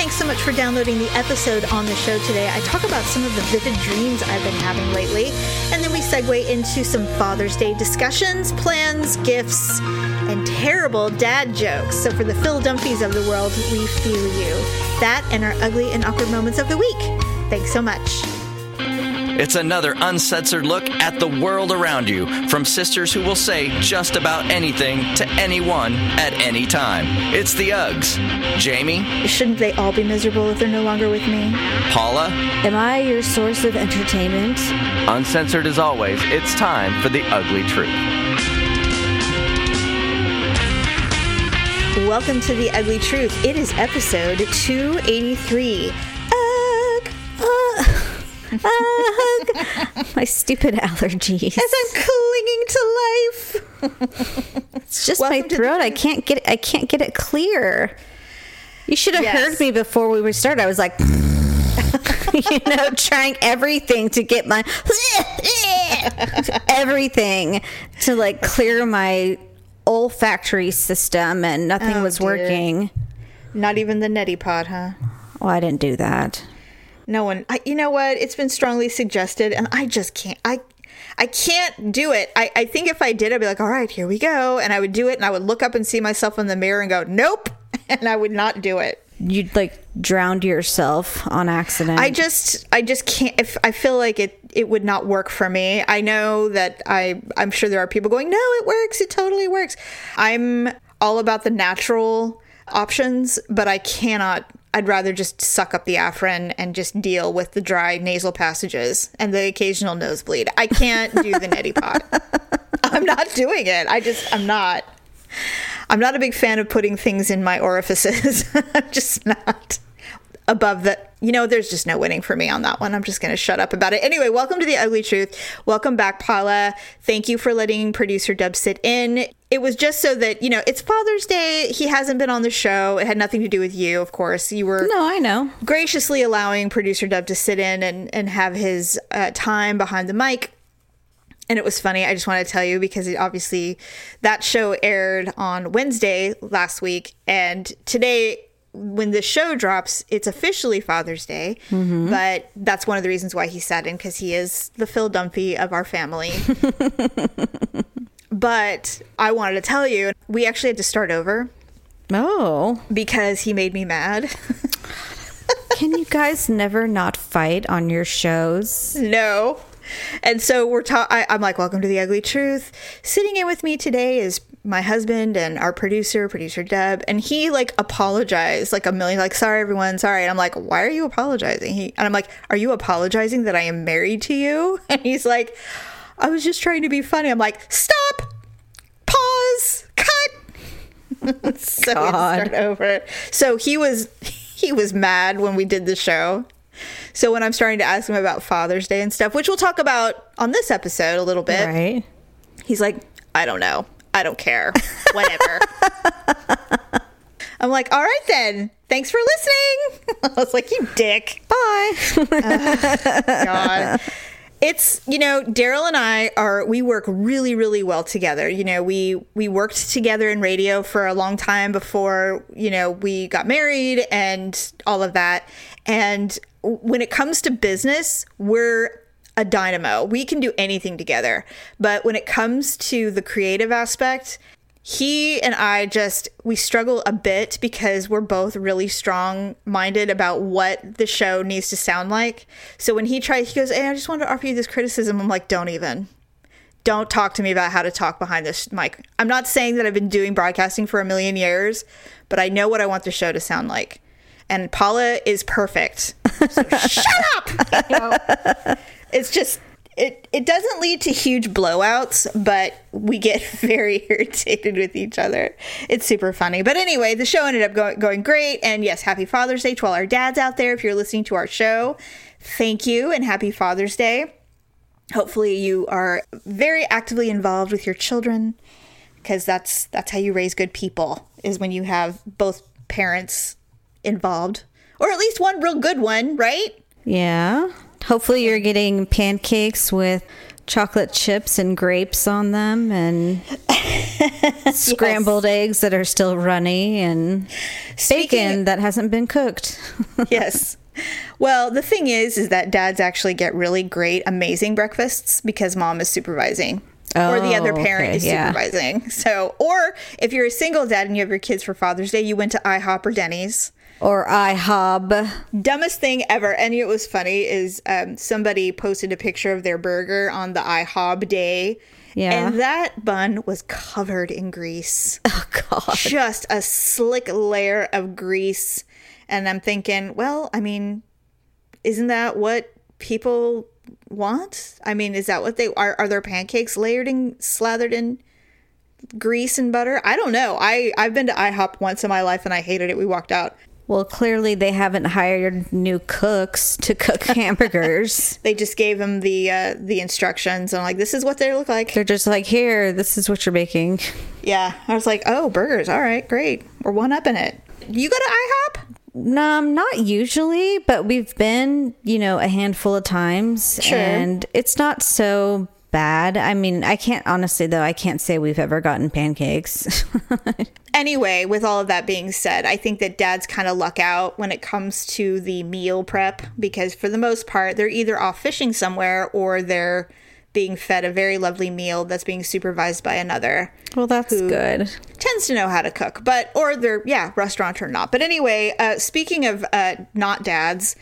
Thanks so much for downloading the episode on the show today. I talk about some of the vivid dreams I've been having lately, and then we segue into some Father's Day discussions, plans, gifts, and terrible dad jokes. So for the Phil Dunphys of the world, we feel you. That and our ugly and awkward moments of the week. Thanks so much. It's another uncensored look at the world around you from sisters who will say just about anything to anyone at any time. It's the Uggs. Jamie, Shouldn't they all be miserable if they're no longer with me? Paula, Am I your source of entertainment? uncensored as always, it's time for the ugly truth. Welcome to The Ugly Truth. It is episode 283. Ugh, ugh. My stupid allergies. As I'm clinging to life. It's just Welcome my to the throat. I can't get I can't get it clear. You should have Yes. heard me before we were started. I was like you know, trying everything to get my everything to like clear my olfactory system and nothing Oh, was working. Not even the neti pot, huh? Well, I didn't do that. No one. I, you know what? It's been strongly suggested, and I just can't. I. I can't do it. I, I think if I did, I'd be like, all right, here we go. And I would do it, and I would look up and see myself in the mirror and go, nope. And I would not do it. You'd like drowned yourself on accident. I just I just can't if I feel like it it would not work for me. I know that I I'm sure there are people going, "No, it works. It totally works." I'm all about the natural options, but I cannot I'd rather just suck up the Afrin and just deal with the dry nasal passages and the occasional nosebleed. I can't do the neti pot. I'm not doing it. I just I'm not. I'm not a big fan of putting things in my orifices. I'm just not above the you know there's just no winning for me on that one i'm just going to shut up about it anyway welcome to the ugly truth welcome back paula thank you for letting producer deb sit in it was just so that you know it's father's day he hasn't been on the show it had nothing to do with you of course you were No, I know. graciously allowing producer Deb to sit in and, and have his uh, time behind the mic. And it was funny. I just want to tell you because it, obviously that show aired on Wednesday last week. And today, when the show drops, it's officially Father's Day. Mm-hmm. But that's one of the reasons why he sat in because he is the Phil Dunphy of our family. but I wanted to tell you, we actually had to start over Oh. because he made me mad. Can you guys never not fight on your shows? No. And so we're talking. I'm like, welcome to the ugly truth. Sitting in with me today is my husband and our producer, producer Deb, and he like apologized like a million, like, sorry everyone, sorry. And I'm like, why are you apologizing? He and I'm like, are you apologizing that I am married to you? And he's like, I was just trying to be funny. I'm like, stop, pause, cut. so we had to God. start over. So he was he was mad when we did the show. So when I'm starting to ask him about Father's Day and stuff, which we'll talk about on this episode a little bit, Right. he's like, I don't know. I don't care. Whatever. I'm like, all right then. Thanks for listening. I was like, you dick. Bye. God. It's you know Daryl and I are we work really really well together. You know we we worked together in radio for a long time before you know we got married and all of that. And when it comes to business, we're a dynamo. We can do anything together. But when it comes to the creative aspect, he and I just we struggle a bit because we're both really strong minded about what the show needs to sound like. So when he tries, he goes, "Hey, I just wanted to offer you this criticism." I'm like, "Don't even." Don't talk to me about how to talk behind this mic. I'm not saying that I've been doing broadcasting for a million years, but I know what I want the show to sound like. And Paula is perfect. So shut up. It's just it it doesn't lead to huge blowouts, but we get very irritated with each other. It's super funny. But anyway, the show ended up going going great. And yes, happy Father's Day to all our dads out there. If you're listening to our show, thank you and happy Father's Day. Hopefully you are very actively involved with your children because that's that's how you raise good people is when you have both parents involved or at least one real good one, right? Yeah. Hopefully, you're getting pancakes with chocolate chips and grapes on them and scrambled eggs that are still runny and Speaking- bacon that hasn't been cooked. yes. Well, the thing is, is that dads actually get really great, amazing breakfasts because mom is supervising. or the other Oh, parent okay, is yeah. supervising. So, or if you're a single dad and you have your kids for Father's Day, you went to IHOP or Denny's. Or IHOB. Dumbest thing ever. And it was funny is um, somebody posted a picture of their burger on the IHOB day. Yeah. And that bun was covered in grease. Oh God. just a slick layer of grease. And I'm thinking, well, I mean, isn't that what people want? I mean, is that what they are? Are their pancakes layered and slathered in grease and butter? I don't know. I I've been to IHOP once in my life and I hated it. We walked out. Well, clearly they haven't hired new cooks to cook hamburgers. They just gave them the uh, the instructions and like this is what they look like. They're just like, here, this is what you're making. Yeah, I was like, oh, burgers. All right, great. We're one up in it. You go to IHOP? No, um, not usually, but we've been, you know, a handful of times, Sure. and it's not so bad. I mean, I can't honestly though. I can't say we've ever gotten pancakes. anyway, with all of that being said, I think that dads kind of luck out when it comes to the meal prep because for the most part, they're either off fishing somewhere or they're being fed a very lovely meal that's being supervised by another well, that's good. tends to know how to cook but or they're yeah restaurant or not but anyway uh, speaking of uh, not dads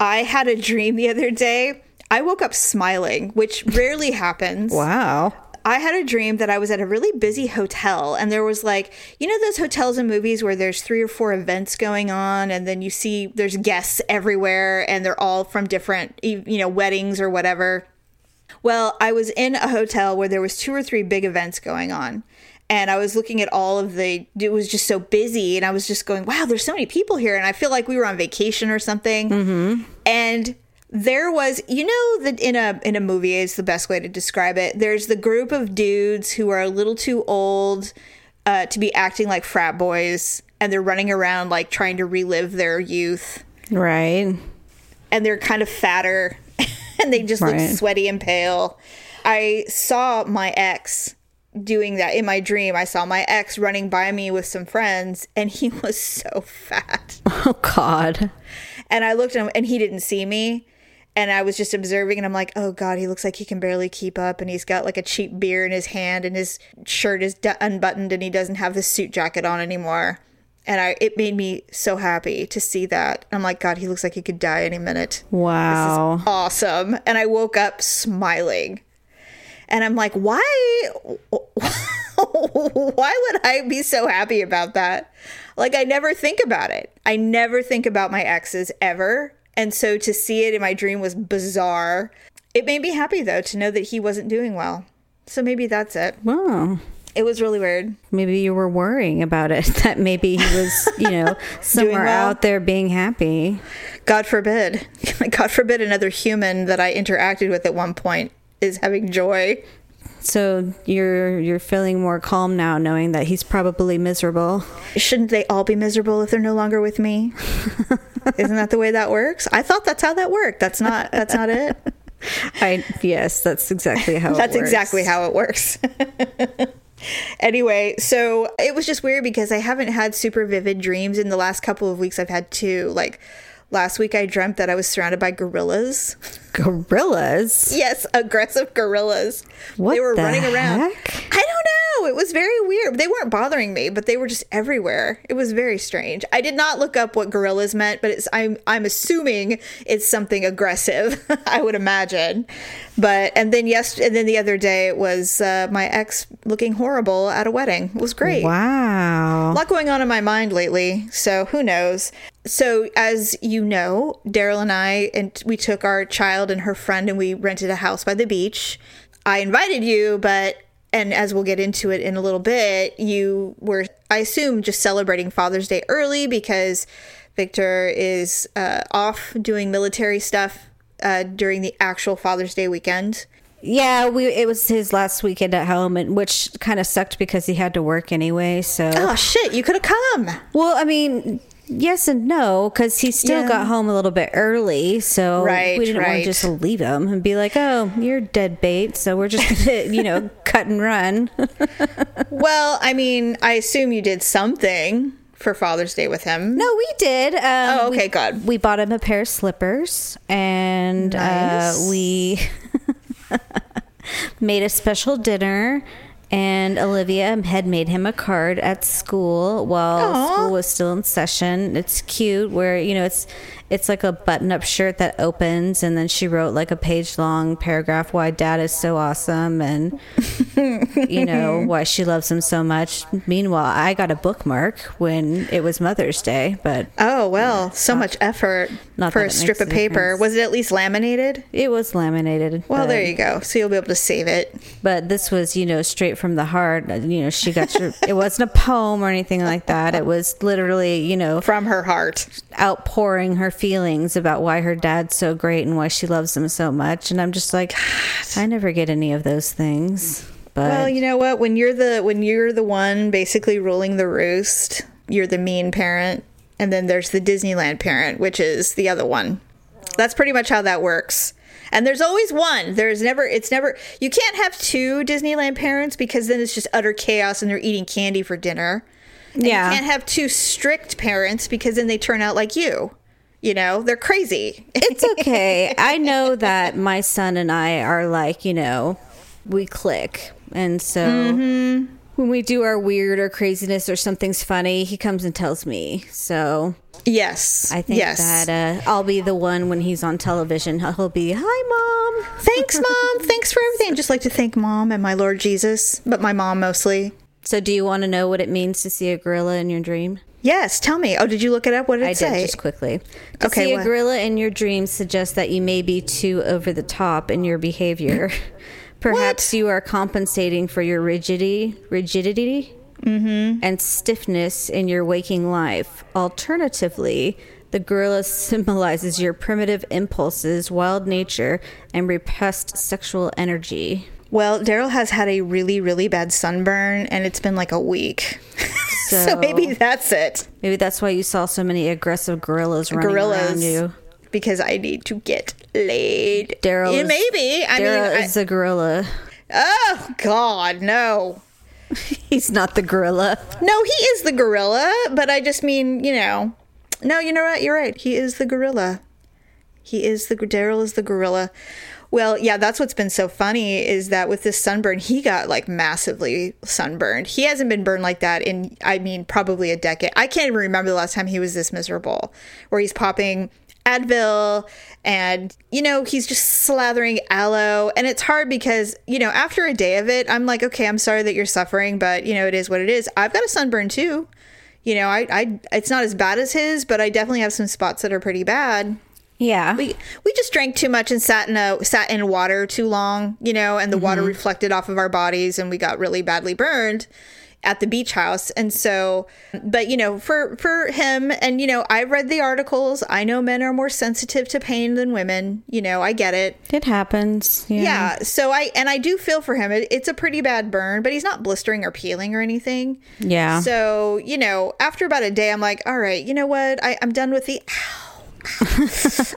i had a dream the other day i woke up smiling which rarely happens Wow. I had a dream that I was at a really busy hotel and there was like, you know, those hotels and movies where there's three or four events going on and then you see there's guests everywhere and they're all from different, you know, weddings or whatever. Well, I was in a hotel where there was two or three big events going on. And I was looking at all of the it was just so busy and I was just going, "Wow, there's so many people here." And I feel like we were on vacation or something. Mm-hmm. And there was you know that in a in a movie is the best way to describe it there's the group of dudes who are a little too old uh, to be acting like frat boys and they're running around like trying to relive their youth Right. and they're kind of fatter and they just look sweaty and pale i saw my ex doing that in my dream i saw my ex running by me with some friends and he was so fat Oh God. and I looked at him and he didn't see me. And I was just observing and I'm like, oh God, he looks like he can barely keep up. And he's got like a cheap beer in his hand and his shirt is d- unbuttoned and he doesn't have the suit jacket on anymore. And I, it made me so happy to see that. I'm like, God, he looks like he could die any minute. Wow. Awesome. And I woke up smiling. And I'm like, why? why would I be so happy about that? Like, I never think about it. I never think about my exes ever. And so to see it in my dream was bizarre. It made me happy, though, to know that he wasn't doing well. So maybe that's it. Wow. It was really weird. maybe you were worrying about it. That maybe he was, you know, somewhere well. out there being happy. God forbid. God forbid another human that I interacted with at one point is having joy. So you're you're feeling more calm now, knowing that he's probably miserable. Shouldn't they all be miserable if they're no longer with me? Isn't that the way that works? I thought that's how that worked. That's not that's not it. I yes, that's exactly how. That's it works. exactly how it works. anyway, so it was just weird because I haven't had super vivid dreams in the last couple of weeks. I've had two. Like last week I dreamt that I was surrounded by gorillas. gorillas. Yes, aggressive gorillas. What they were the running around. heck? I don't know. It was very weird. They weren't bothering me, but they were just everywhere. It was very strange. I did not look up what gorillas meant, but it's I'm I'm assuming it's something aggressive. I would imagine. But and then yes, and then the other day it was uh, my ex looking horrible at a wedding. It was great Wow. a lot going on in my mind lately so who knows so as you know daryl and i and we took our child and her friend and we rented a house by the beach i invited you but and as we'll get into it in a little bit you were i assume just celebrating father's day early because victor is uh, off doing military stuff uh, during the actual father's day weekend Yeah, we it was his last weekend at home, and which kind of sucked because he had to work anyway. So, oh shit you could have come well, I mean, Yes and no, because he still Yeah. got home a little bit early, so Right, we didn't want right. to just leave him and be like, "Oh, you're dead bait," so we're just gonna, you know, cut and run. Well, I mean, I assume you did something for Father's Day with him. no, we did. Um, Oh, we- okay, good. We bought him a pair of slippers, and Nice. uh, we made a special dinner. And Olivia had made him a card at school while Aw. school was still in session. It's cute, where you know it's it's like a button-up shirt that opens, and then she wrote like a page-long paragraph why Dad is so awesome, and you know why she loves him so much. Meanwhile, I got a bookmark when it was Mother's Day, but Oh, well, so much effort Not for a strip of paper. difference. Was it at least laminated? it was laminated. Well, but- there you go. So you'll be able to save it. But this was, you know, straight from the heart. Uh, you know, she got your, it wasn't a poem or anything like that. It was literally, you know, From her heart. outpouring her feelings about why her dad's so great and why she loves him so much. And I'm just like, I never get any of those things. But Well, you know what? When you're the when you're the one basically ruling the roost, you're the mean parent, and then there's the Disneyland parent, which is the other one. That's pretty much how that works. And there's always one. There's never it's never you can't have two Disneyland parents because then it's just utter chaos and they're eating candy for dinner. And Yeah. You can't have two strict parents because then they turn out like you. You know, they're crazy. it's okay. I know that my son and I are like, you know, we click. And so Mm-hmm. when we do our weird or craziness or something's funny, he comes and tells me. So yes. I think yes. that uh, I'll be the one when he's on television. He'll be, "Hi, mom." Thanks, mom. Thanks for everything. I'd just like to thank mom and my Lord Jesus, but my mom mostly. So, do you want to know what it means to see a gorilla in your dream? Yes, tell me. Oh, did you look it up? What did it say? I did just quickly. To Okay, see a gorilla in your dreams suggests that you may be too over the top in your behavior. Perhaps you are compensating for your rigidity, rigidity, Mm-hmm. and stiffness in your waking life. Alternatively, the gorilla symbolizes your primitive impulses, wild nature, and repressed sexual energy. Well, Daryl has had a really, really bad sunburn, and it's been like a week. So, So- maybe that's it. Maybe that's why you saw so many aggressive gorillas running around Gorillas. you. Because I need to get laid. Daryl Yeah, maybe. I Daryl mean, is a gorilla. Oh God, no. He's not the gorilla. No, he is the gorilla, but I just mean, you know. No, you know what? You're right. He is the gorilla. He is the Daryl is the gorilla. Well, yeah, that's what's been so funny is that with this sunburn, he got like massively sunburned. He hasn't been burned like that in, I mean, probably a decade. I can't even remember the last time he was this miserable, where he's popping Advil and, you know, he's just slathering aloe. And it's hard because, you know, after a day of it, I'm like, okay, I'm sorry that you're suffering, but, you know, it is what it is. I've got a sunburn too. You know, I, I, it's not as bad as his, but I definitely have some spots that are pretty bad Yeah. we we just drank too much and sat in a sat in water too long, you know, and the water mm-hmm. reflected off of our bodies and we got really badly burned at the beach house. And so but you know, for for him and you know, I've read the articles. I know men are more sensitive to pain than women. You know, I get it. It happens. Yeah. Yeah. So I and I do feel for him. It, it's a pretty bad burn, but he's not blistering or peeling or anything. Yeah. So, you know, after about a day, I'm like, all right, you know what? I, I'm done with the.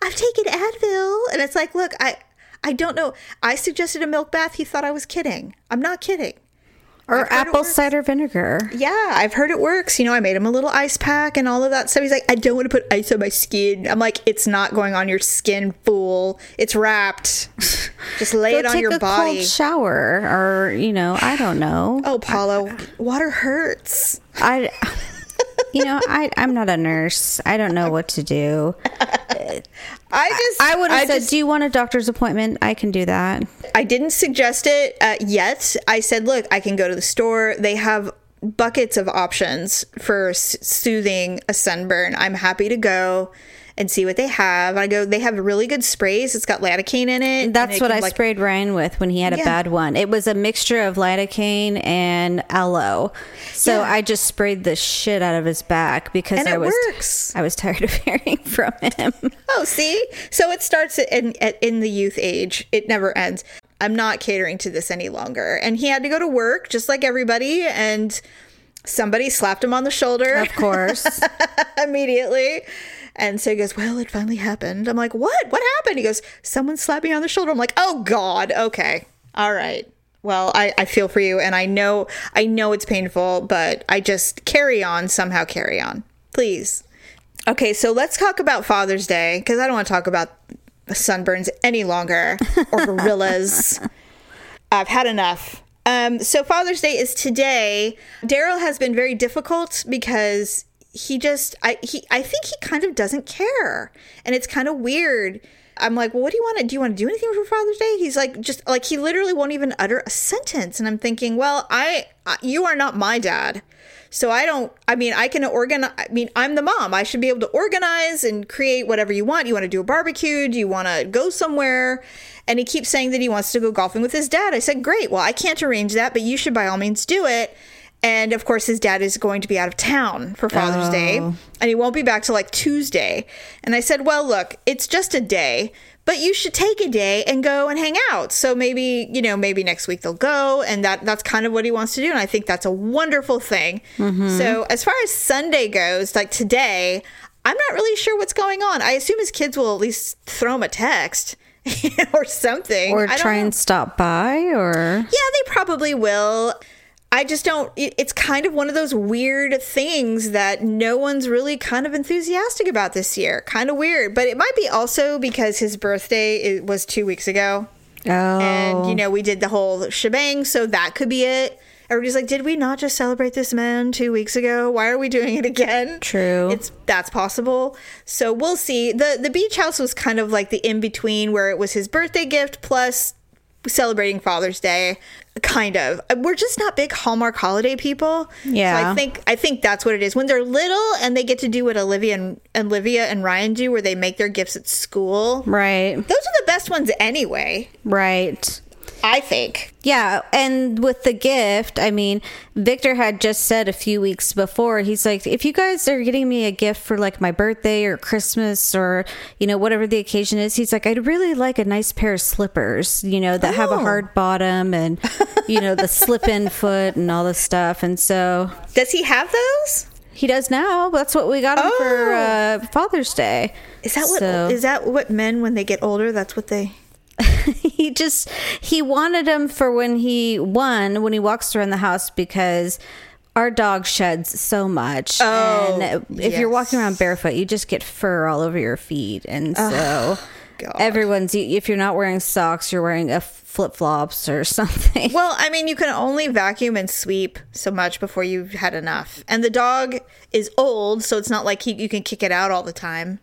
I've taken Advil, and it's like, look, I, I don't know. I suggested a milk bath. He thought I was kidding. I'm not kidding. or I've heard it apple cider vinegar. Yeah, I've heard it works. You know, I made him a little ice pack and all of that stuff. He's like, I don't want to put ice on my skin. I'm like, it's not going on your skin, fool. It's wrapped. Just lay it on take your a body. cold shower, or you know, I don't know. oh, Paulo, water hurts. I, you know, I I'm not a nurse. I don't know what to do. I just, I would have said, just- "Do you want a doctor's appointment? I can do that." I didn't suggest it uh, yet. I said, look, I can go to the store. They have buckets of options for s- soothing a sunburn. I'm happy to go and see what they have. I go, they have really good sprays. It's got lidocaine in it. That's what can, I like- sprayed Ryan with when he had a bad one. It was a mixture of lidocaine and aloe. So Yeah. I just sprayed the shit out of his back because And I was works. I was tired of hearing from him. Oh, see? So it starts in, in the youth age. It never ends. I'm not catering to this any longer. And he had to go to work just like everybody. And somebody slapped him on the shoulder Of course. immediately. And so he goes, Well, it finally happened. I'm like, What? What happened? He goes, Someone slapped me on the shoulder. I'm like, Oh God. Okay. All right. Well, I, I feel for you and I know I know it's painful, but I just carry on, somehow carry on. Please. Okay, so let's talk about Father's Day, because I don't want to talk about sunburns any longer or gorillas. I've had enough. Um, so Father's Day is today. Daryl has been very difficult because he just I he I think he kind of doesn't care. And it's kind of weird. I'm like, well, what do you want to do? You want to do anything for Father's Day? He's like, just like he literally won't even utter a sentence. And I'm thinking, well, I, I you are not my dad, so I don't. I mean, I can organize. I mean, I'm the mom. I should be able to organize and create whatever you want. You want to do a barbecue? Do you want to go somewhere? And he keeps saying that he wants to go golfing with his dad. I said, great. Well, I can't arrange that, but you should by all means do it. And of course, his dad is going to be out of town for Father's Day, oh. and he won't be back till like Tuesday. And I said, Well, look, it's just a day, but you should take a day and go and hang out. So maybe, you know, maybe next week they'll go. And that that's kind of what he wants to do. And I think that's a wonderful thing. Mm-hmm. So as far as Sunday goes, like today, I'm not really sure what's going on. I assume his kids will at least throw him a text. or something or I don't try know. and stop by or Yeah, they probably will. I just don't. It's kind of one of those weird things that no one's really kind of enthusiastic about this year. Kind of weird, but it might be also because his birthday i- was two weeks ago, oh and you oh. know we did the whole shebang, so that could be it. Everybody's like, "Did we not just celebrate this man two weeks ago? Why are we doing it again?" True. It's that's possible. So we'll see. the The beach house was kind of like the in between, where it was his birthday gift plus celebrating Father's Day, kind of. We're just not big Hallmark holiday people. yeah So. I think I think that's what it is. When they're little and they get to do what Olivia and Olivia and Ryan do, where they make their gifts at school. right Those are the best ones anyway. right I think. Yeah, and with the gift, I mean, Victor had just said a few weeks before, he's like, if you guys are getting me a gift for like my birthday or Christmas or, you know, whatever the occasion is, he's like, I'd really like a nice pair of slippers, you know, that have a Oh. hard bottom and, you know, the slip in foot and all this stuff. And so Does he have those? he does now. That's what we got him for Oh. uh, Father's Day. Is that what So- is that what men when they get older? That's what they. he just he wanted him for when he won when he walks around the house because our dog sheds so much Oh, and if you're walking around barefoot you just get fur all over your feet and so God. everyone's if you're not wearing socks you're wearing a flip-flops or something Well, I mean, you can only vacuum and sweep so much before you've had enough. And the dog is old, so it's not like he, you can kick it out all the time.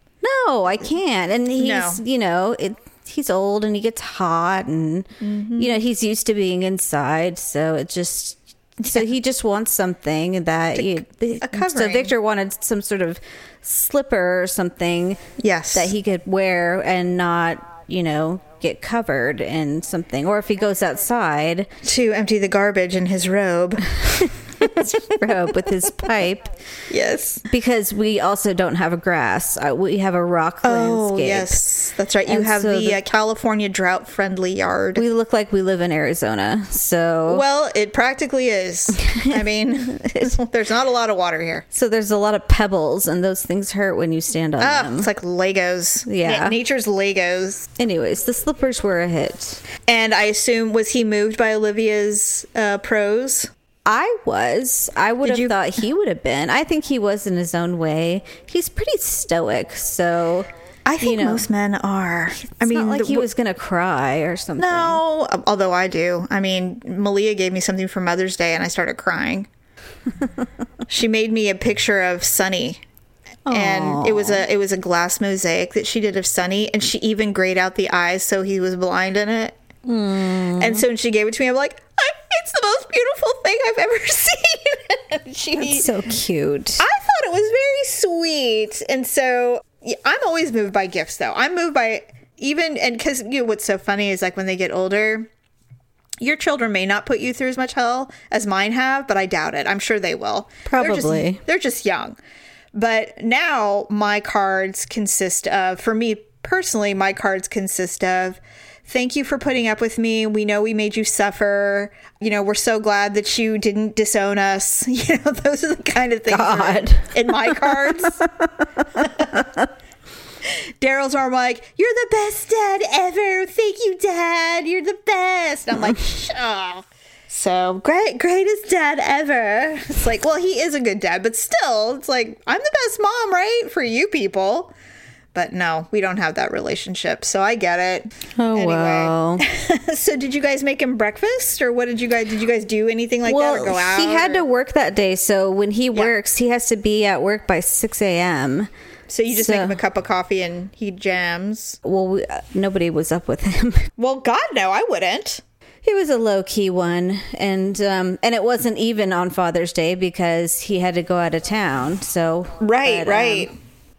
no i can't and he's No. you know it he's old and he gets hot and Mm-hmm. you know he's used to being inside so it just so he just wants something that you, a so. Victor wanted some sort of slipper or something Yes. that he could wear and not you know get covered in something or if he goes outside To empty the garbage in his robe. robe with his pipe yes. because we also don't have a grass uh, we have a rock Oh, landscape yes. That's right. You And have so the, the- uh, California drought friendly yard. we look like we live in Arizona so well, it practically is. I mean, there's not a lot of water here. So there's a lot of pebbles, and those things hurt when you stand on Ah, them. it's like Legos. Yeah. Na- Nature's Legos. Anyways, the slippers were a hit. And I assume, was he moved by Olivia's uh, prose? I was. I would Did have you- thought he would have been. I think he was in his own way. He's pretty stoic, so I think you know, most men are. I mean, not like the- he was gonna cry or something. No, although I do. I mean, Malia gave me something for Mother's Day and I started crying. she made me a picture of Sunny. And it was a it was a glass mosaic that she did of Sunny and she even grayed out the eyes so he was blind in it. Hmm. And so when she gave it to me, I'm like, "I- it's the beautiful thing I've ever seen. She It's so cute. I thought it was very sweet. And so yeah, I'm always moved by gifts, though. I'm moved by even, and because you know, what's so funny is like when they get older, your children may not put you through as much hell as mine have, but I doubt it. I'm sure they will. They're just- Probably. they're just young. But now my cards consist of, for me personally, my cards consist of thank you for putting up with me. We know we made you suffer. You know, we're so glad that you didn't disown us. You know, those are the kind of things God. in my cards. Daryl's arm like, You're the best dad ever. Thank you, Dad. You're the best. I'm like, oh. So great, greatest dad ever. It's like, well, he is a good dad, but still, it's like, I'm the best mom, right? For you people. But no, we don't have that relationship. So I get it. Oh well. so did you guys make him breakfast or what did you guys did you guys do anything like that or go out? he had or- to work that day, so when he works, he has to be at work by six a.m. So you just make him a cup of coffee and he jams. Well, we, uh, nobody was up with him. Well, God no, I wouldn't. He was a low key one, and um, and it wasn't even on Father's Day because he had to go out of town. So Right, but, um, right.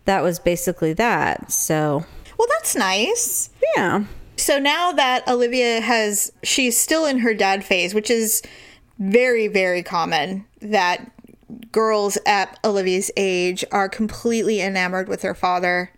That was basically that. So Well, that's nice. yeah, So now that Olivia has, she's still in her dad phase, which is very, very common that girls at Olivia's age are completely enamored with their father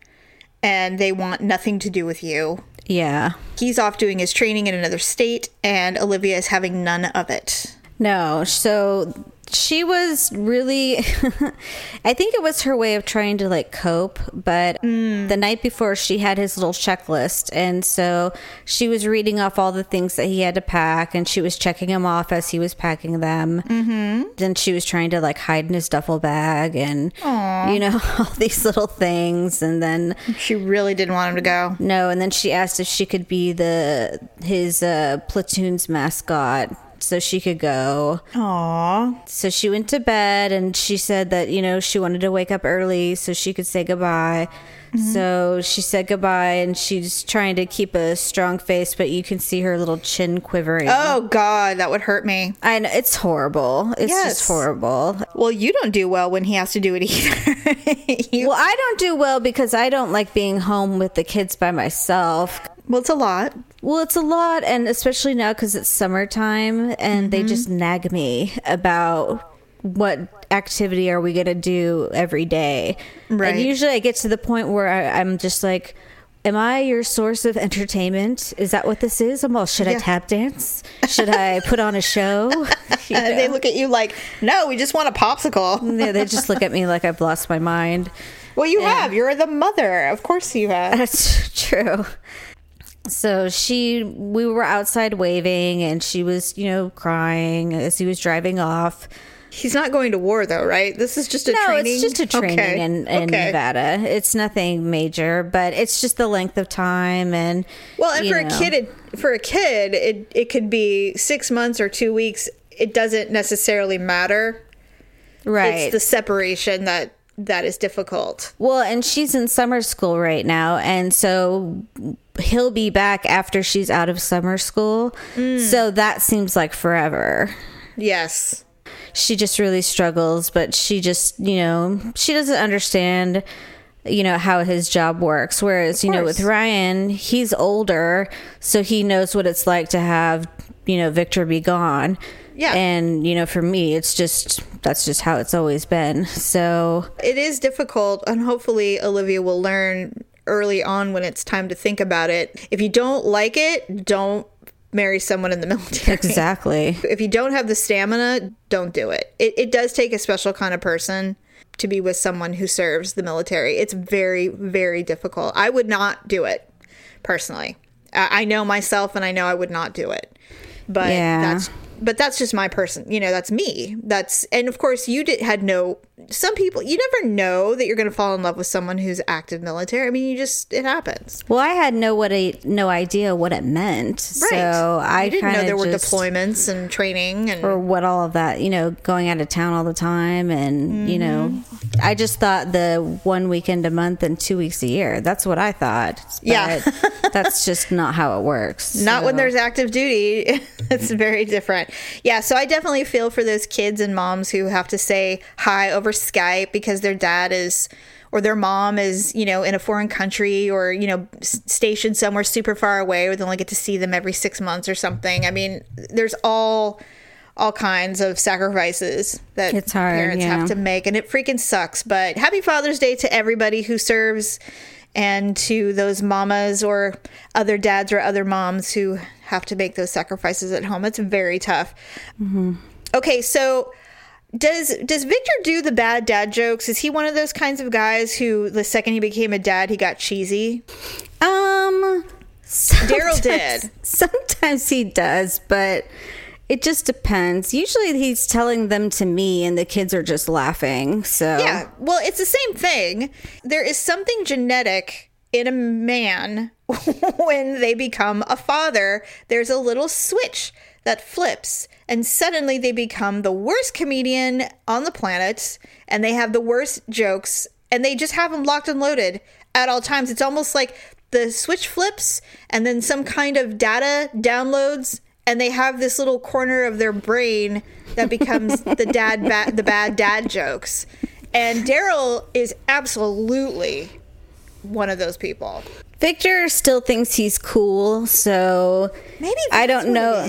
and they want nothing to do with you. yeah. He's off doing his training in another state, and Olivia is having none of it. No, so she was really I think it was her way of trying to like cope, but the night before she had his little checklist and so she was reading off all the things that he had to pack and she was checking them off as he was packing them. Mm-hmm. Then she was trying to like hide in his duffel bag and you know all these little things and then She really didn't want him to go. no, and then she asked if she could be the his uh, platoon's mascot so she could go. Aww. So she went to bed and she said that, you know, she wanted to wake up early so she could say goodbye. Mm-hmm. So she said goodbye and she's trying to keep a strong face, but you can see her little chin quivering. Oh, God, that would hurt me. I know it's horrible. It's Yes. just horrible. Well, you don't do well when he has to do it either. you, Well, I don't do well because I don't like being home with the kids by myself. Well, it's a lot. Well, it's a lot, and especially now because it's summertime, and they mm-hmm. just nag me about what activity are we going to do every day. Right. And usually I get to the point where I, I'm just like, Am I your source of entertainment? Is that what this is? I'm all, should I tap dance? Should I put on a show? You And they look at you like, no, we just want a popsicle. Yeah, they just look at me like I've lost my mind. Well, you have. You're the mother. Of course you have. That's true. So she, we were outside waving, and she was, you know, crying as he was driving off. He's not going to war, though, right? This is just a no, training. it's just a training Okay. in, in Okay. Nevada. It's nothing major, but it's just the length of time and. Well, and for know. a kid, it, for a kid, it it could be six months or two weeks. It doesn't necessarily matter. right? It's the separation that that is difficult. Well, and she's in summer school right now, and so he'll be back after she's out of summer school. Mm. So that seems like forever. Yes. She just really struggles, but she just, you know, she doesn't understand, you know, how his job works. Whereas, you know, with. Ryan, he's older, so he knows what it's like to have, you know, Victor be gone. Yeah. And, you know, for me, it's just, that's just how it's always been. So, It is difficult, and hopefully Olivia will learn early on when it's time to think about it. If you don't like it, don't marry someone in the military. exactly. If you don't have the stamina, don't do it. It, it does take a special kind of person to be with someone who serves the military. It's very, very difficult. I would not do it personally. I, I know myself, and I know I would not do it. But Yeah. that's but that's just my person. You know, that's me. That's and of course you did had no. Some people you never know that you're going to fall in love with someone who's active military. I mean, you just it happens. Well, I had no what a, no idea what it meant. So I you didn't know there were just- deployments and training and or what all of that, you know, going out of town all the time and, you know, Mm-hmm. I just thought the one weekend a month and two weeks a year. That's what I thought. Yeah. That's just not how it works. Not when there's active duty. it's very different. Yeah, so I definitely feel for those kids and moms who have to say hi over Skype because their dad is or their mom is, you know, in a foreign country or, you know, stationed somewhere super far away or they only get to see them every 6 months or something. I mean, there's all all kinds of sacrifices that It's hard, parents yeah. have to make and it freaking sucks. But happy Father's Day to everybody who serves and to those mamas or other dads or other moms who have to make those sacrifices at home. It's very tough. Mm-hmm. Okay, so does does Victor do the bad dad jokes? Is he one of those kinds of guys who the second he became a dad, he got cheesy? Um, Daryl did. Sometimes he does, but it just depends. Usually he's telling them to me, and the kids are just laughing. So Yeah, well, it's the same thing. There is something genetic in a man when they become a father. There's a little switch that flips, and suddenly they become the worst comedian on the planet, and they have the worst jokes, and they just have them locked and loaded at all times. It's almost like the switch flips, and then some kind of data downloads, and they have this little corner of their brain that becomes the dad ba- the bad dad jokes. And Daryl is absolutely one of those people. Victor still thinks he's cool, so Maybe I don't know.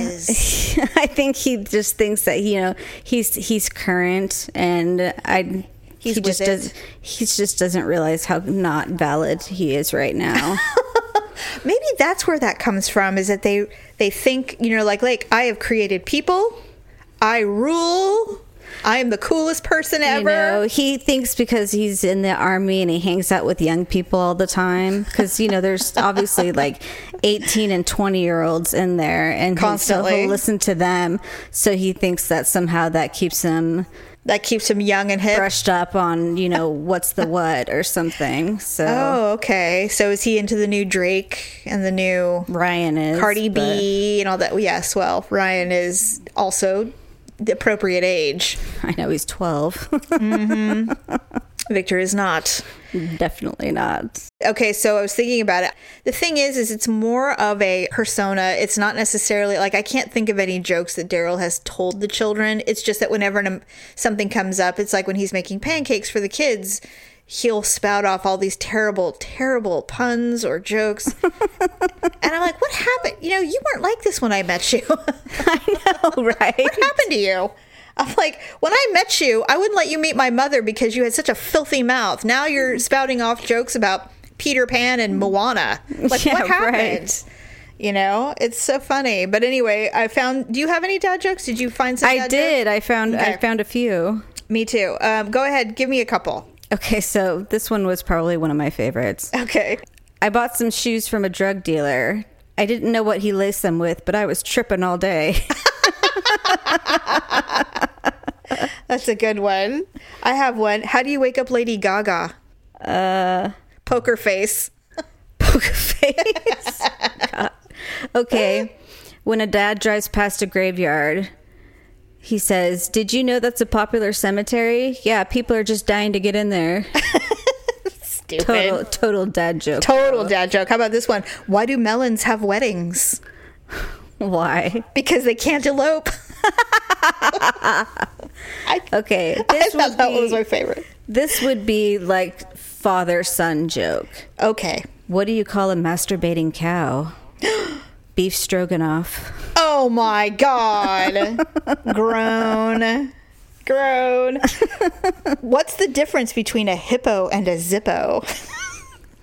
I think he just thinks that you know he's he's current, and I He's he just does he just doesn't realize how not valid he is right now. Maybe that's where that comes from is that they they think, you know, like like I have created people. I rule. I am the coolest person ever. You know, he thinks because he's in the army and he hangs out with young people all the time. Because you know, there's obviously like 18 and 20 year olds in there, and Constantly. he'll listen to them. So he thinks that somehow that keeps him that keeps him young and hip. brushed up on you know what's the what or something. So Oh, okay. So is he into the new Drake and the new Ryan is Cardi B and all that? Yes. Well, Ryan is also the appropriate age. I know he's 12. Mm-hmm. Victor is not. Definitely not. Okay, so I was thinking about it. The thing is, is it's more of a persona. It's not necessarily like I can't think of any jokes that Daryl has told the children. It's just that whenever something comes up, it's like when he's making pancakes for the kids, he'll spout off all these terrible, terrible puns or jokes. and I'm like, what happened? You know, you weren't like this when I met you. I know, right? What happened to you? I'm like, when I met you, I wouldn't let you meet my mother because you had such a filthy mouth. Now you're spouting off jokes about Peter Pan and Moana. Like, Yeah, what happened? right. You know, it's so funny. But anyway, I found. Do you have any dad jokes? Did you find some? I dad did. Jokes? I found I found a few. Me too. Um, go ahead. Give me a couple. Okay, so this one was probably one of my favorites. Okay. I bought some shoes from a drug dealer. I didn't know what he laced them with, but I was tripping all day. That's a good one. I have one. How do you wake up Lady Gaga? Uh, Poker face. poker face. Okay, when a dad drives past a graveyard, he says, "Did you know that's a popular cemetery? Yeah, people are just dying to get in there." Stupid. Total, total dad joke. Total dad joke. How about this one? Why do melons have weddings? Why? Because they can't elope. Okay, I this thought would that was my favorite. this would be like father son joke. Okay. What do you call a masturbating cow? Beef stroganoff. Oh my god. Groan. Groan. What's the difference between a hippo and a zippo?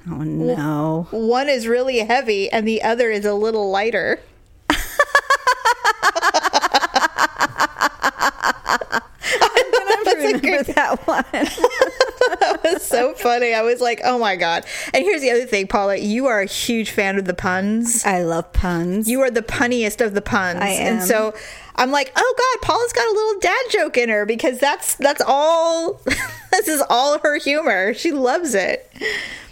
Oh no. One is really heavy and the other is a little lighter. That's a Remember good that one? that was so funny. I was like, oh my God. And here's the other thing, Paula. You are a huge fan of the puns. I love puns. You are the punniest of the puns. I And am. so I'm like, oh God, Paula's got a little dad joke in her because that's that's all this is all her humor. She loves it.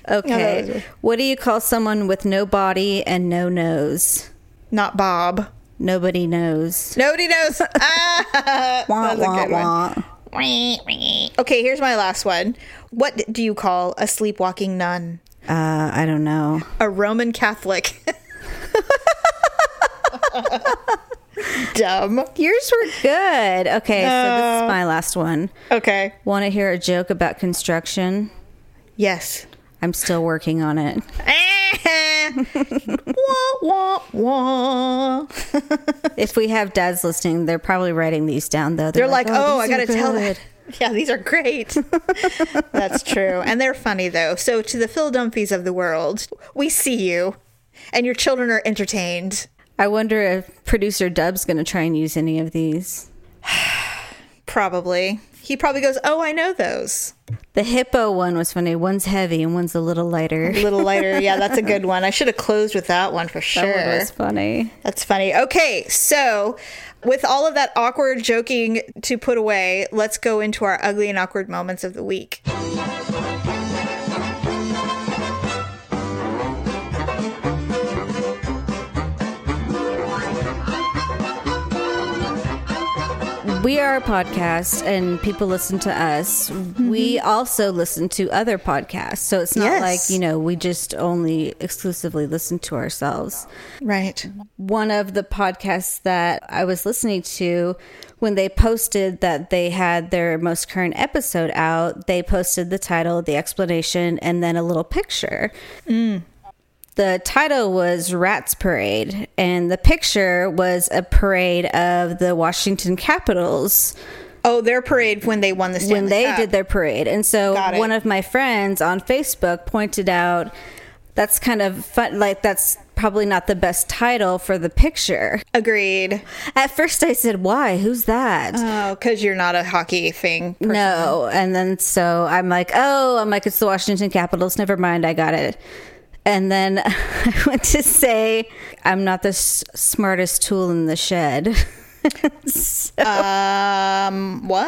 okay. What do you call someone with no body and no nose? Not Bob. Nobody knows. Nobody knows. Ah, Wah, that's a wah, wah. Okay, here's my last one. What do you call a sleepwalking nun? Uh, I don't know. A Roman Catholic. Dumb. Yours were good. Okay, so this is my last one. Okay. Want to hear a joke about construction? Yes. I'm still working on it. Eh. wah, wah, wah. If we have dads listening, they're probably writing these down though. They're like, oh, oh I got to tell good." that. Yeah, these are great. That's true. And they're funny, though. So, to the Phil Dunphys of the world, we see you, and your children are entertained. I wonder if producer Dub's going to try and use any of these. Probably. He probably goes, Oh, I know those. The hippo one was funny. One's heavy and one's a little lighter. A little lighter. Yeah, that's a good one. I should have closed with that one for sure. That one was funny. That's funny. Okay, so with all of that awkward joking to put away, let's go into our ugly and awkward moments of the week. We are a podcast and people listen to us. Mm-hmm. We also listen to other podcasts. So it's not yes. like, you know, we just only exclusively listen to ourselves. Right. One of the podcasts that I was listening to when they posted that they had their most current episode out, they posted the title, the explanation, and then a little picture. Mm the title was Rats Parade, and the picture was a parade of the Washington Capitals. Oh, their parade when they won the Stanley when they Cup. did their parade, and so one of my friends on Facebook pointed out that's kind of fun. Like that's probably not the best title for the picture. Agreed. At first, I said, "Why? Who's that?" Oh, because you're not a hockey thing. Person. No, and then so I'm like, "Oh, I'm like it's the Washington Capitals. Never mind, I got it." And then I went to say, I'm not the s- smartest tool in the shed. so, um, what?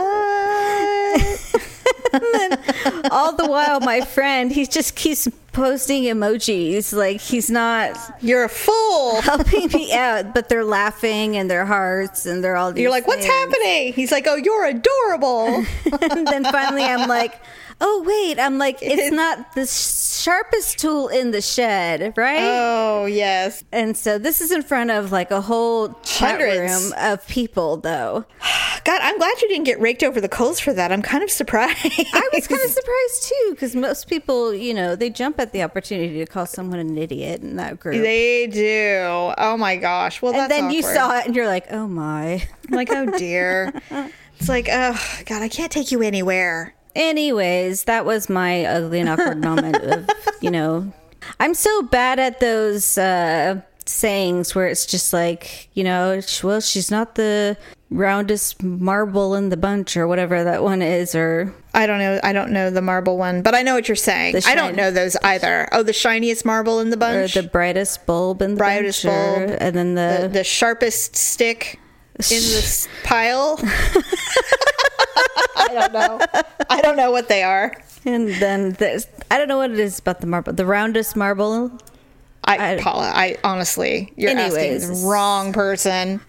all the while, my friend, he just keeps posting emojis. Like he's not. You're a fool. Helping me out, but they're laughing and their hearts and they're all. You're like, things. what's happening? He's like, oh, you're adorable. and then finally, I'm like, oh wait i'm like it's not the sharpest tool in the shed right? Oh yes. And so this is in front of like a whole chat Hundreds. room of people though. God i'm glad you didn't get raked over the coals for that. I'm kind of surprised. I was kind of surprised too because most people you know they jump at the opportunity to call someone an idiot in that group. They do. Oh my gosh. Well and then awkward. you saw it and you're like oh my. I'm like oh dear. It's like oh god i can't take you anywhere Anyways, that was my ugly and awkward moment of, you know, I'm so bad at those uh, sayings where it's just like, you know, well, she's not the roundest marble in the bunch or whatever that one is or I don't know I don't know the marble one but I know what you're saying. I don't know those either. Oh the shiniest marble in the bunch? or the brightest bulb in the brightest bunch bulb. or, and then the, the the sharpest stick in the pile don't know. I don't know what they are. And then there's I don't know what it is about the marble. The roundest marble. I, I Paula, I honestly, you're anyways. asking the wrong person.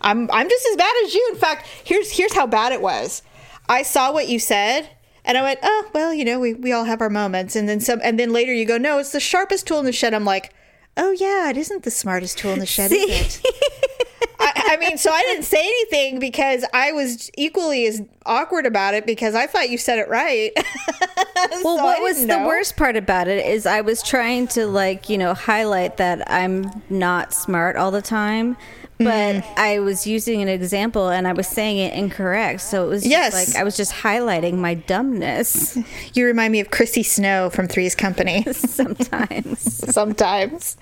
I'm I'm just as bad as you. In fact, here's here's how bad it was. I saw what you said and I went, "Oh, well, you know, we we all have our moments." And then some and then later you go, "No, it's the sharpest tool in the shed." I'm like, "Oh yeah, it isn't the smartest tool in the shed, See? is it?" I, I, mean, so I didn't say anything because I was equally as awkward about it because I thought you said it right. well, so what was know. the worst part about it is I was trying to like, you know, highlight that I'm not smart all the time but mm. I was using an example and I was saying it incorrect. So it was yes. like I was just highlighting my dumbness. You remind me of Chrissy Snow from Three's Company. Sometimes. Sometimes.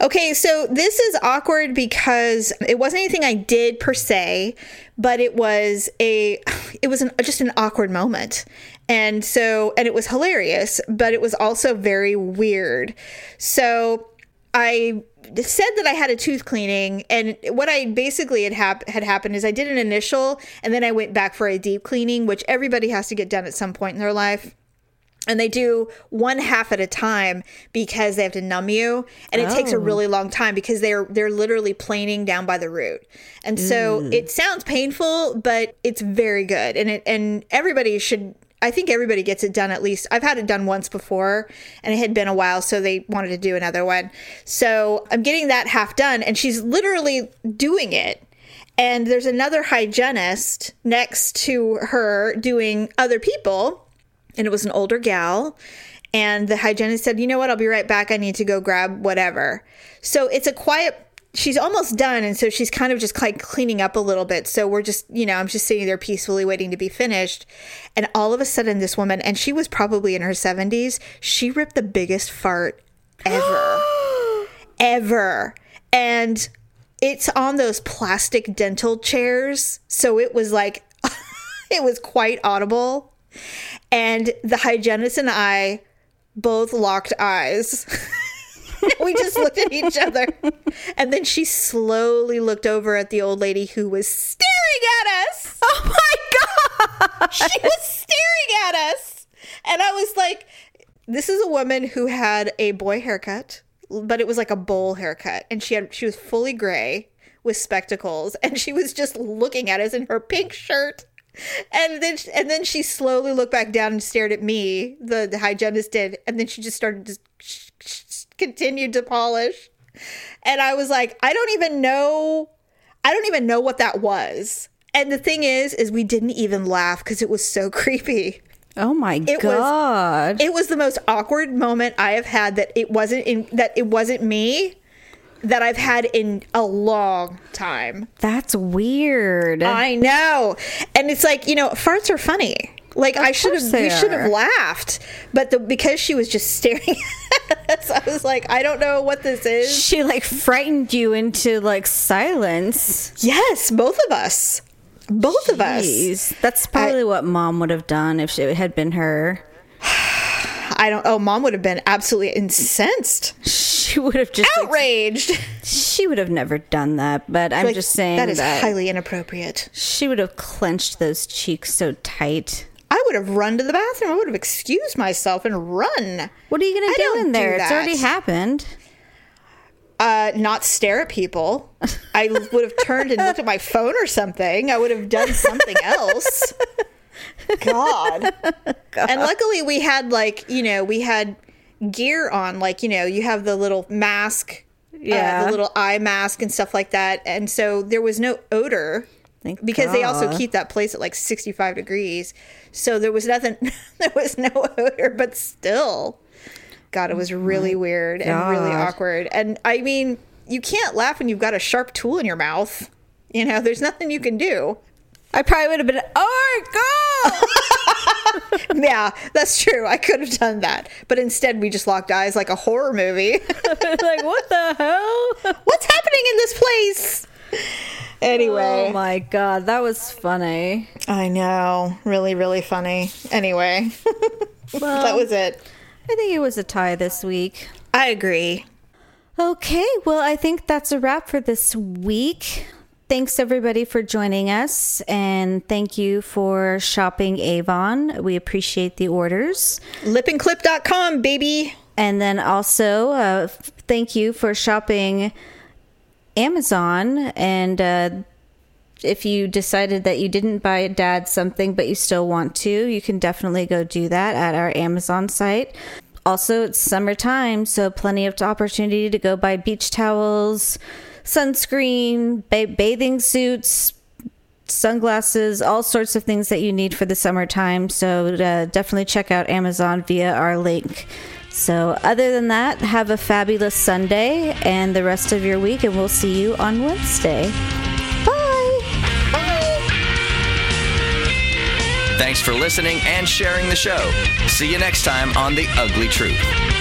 Okay, so this is awkward because it wasn't anything I did per se, but it was a it was an, just an awkward moment. And so and it was hilarious, but it was also very weird. So I said that I had a tooth cleaning, and what I basically had hap- had happened is I did an initial, and then I went back for a deep cleaning, which everybody has to get done at some point in their life. And they do one half at a time because they have to numb you, and it oh. takes a oh. really long time because they're they're literally planing down by the root, and so mm. it sounds painful, but it's very good, and it and everybody should I think everybody gets it done at least. I've had it done once before and it had been a while, so they wanted to do another one. So I'm getting that half done, and she's literally doing it. And there's another hygienist next to her doing other people, and it was an older gal. And the hygienist said, You know what? I'll be right back. I need to go grab whatever. So it's a quiet she's almost done and so she's kind of just like cleaning up a little bit. So we're just you know i'm just sitting there peacefully waiting to be finished. And all of a sudden this woman and she was probably in her 70s she ripped the biggest fart ever. Ever. And it's on those plastic dental chairs. So it was like it was quite audible. And the hygienist and i both locked eyes we just looked at each other. And then she slowly looked over at the old lady who was staring at us. Oh my god! She was staring at us. And I was like, this is a woman who had a boy haircut, but it was like a bowl haircut. And she had she was fully gray with spectacles and she was just looking at us in her pink shirt. And then and then she slowly looked back down and stared at me, the, the hygienist did, and then she just started to continued to polish. And I was like, I don't even know I don't even know what that was. And the thing is is we didn't even laugh cuz it was so creepy. Oh my It was- god! It was the most awkward moment I have had that it wasn't in that it wasn't me that I've had in a long time. That's weird. I know. And it's like, you know, farts are funny. Like I should have we should have laughed. But the, because she was just staring at us, I was like, I don't know what this is. she like frightened you into like silence. Yes, both of us. Both of us. That's probably what mom would have done if it had been her. I don't oh, mom would have been absolutely incensed. She would have just like, Outraged. she would have never done that. But I'm Like, just saying that is that highly inappropriate. she would have clenched those cheeks so tight. I would have run to the bathroom. I would have excused myself and run. What are you gonna do in there? do It's already happened. uh, not stare at people. I would have turned and looked at my phone or something. I would have done something else. God. And luckily we had like, you know, we had gear on, like, you know, you have the little mask, yeah, Yeah. the little eye mask and stuff like that. And so there was no odor Thank because they also keep that place at like 65 degrees. So there was nothing, there was no odor, but still. God, it was really weird and really awkward. And I mean, you can't laugh when you've got a sharp tool in your mouth. You know, there's nothing you can do. I probably would have been. Oh my god! Yeah, that's true. I could have done that. But instead, we just locked eyes like a horror movie. like what the hell? What's happening in this place? Anyway, Oh my god, that was funny. I know. Really, really funny. Anyway, that was it. I think it was a tie this week. I agree. Okay, well, I think that's a wrap for this week. Thanks everybody for joining us, and thank you for shopping Avon. We appreciate the orders. Lipandclip.com, baby. And then also, uh, thank you for shopping Amazon. And uh, if you decided that you didn't buy dad something, but you still want to, you can definitely go do that at our Amazon site. Also, it's summertime, so plenty of opportunity to go buy beach towels, sunscreen, ba- bathing suits, sunglasses, all sorts of things that you need for the summertime. So uh, definitely check out Amazon via our link. So, other than that, have a fabulous Sunday and the rest of your week, and we'll see you on Wednesday. Bye. Thanks for listening and sharing the show. See you next time on The Ugly Truth.